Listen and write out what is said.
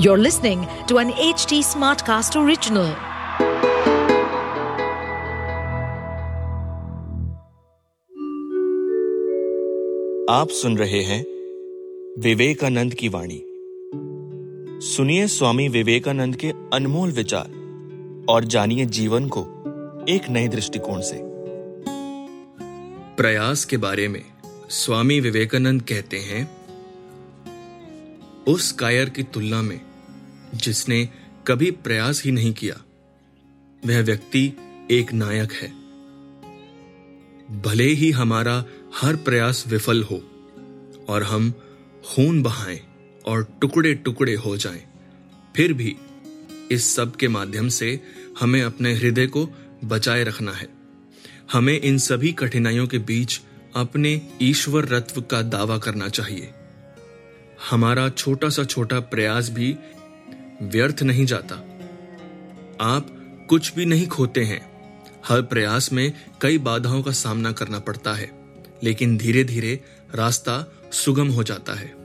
You're listening to an HT Smartcast original. आप सुन रहे हैं विवेकानंद की वाणी सुनिए स्वामी विवेकानंद के अनमोल विचार और जानिए जीवन को एक नए दृष्टिकोण से प्रयास के बारे में स्वामी विवेकानंद कहते हैं, उस कायर की तुलना में जिसने कभी प्रयास ही नहीं किया। वह व्यक्ति एक नायक है। भले ही हमारा हर प्रयास विफल हो और हम खून बहाएँ और टुकड़े टुकड़े हो जाएँ, फिर भी इस सब के माध्यम से हमें अपने हृदय को बचाए रखना है। हमें इन सभी कठिनाइयों के बीच अपने ईश्वर रत्व का दावा करना चाहिए। हमारा छोटा सा छोटा प्रयास भी व्यर्थ नहीं जाता। आप कुछ भी नहीं खोते हैं। हर प्रयास में कई बाधाओं का सामना करना पड़ता है, लेकिन धीरे धीरे रास्ता सुगम हो जाता है।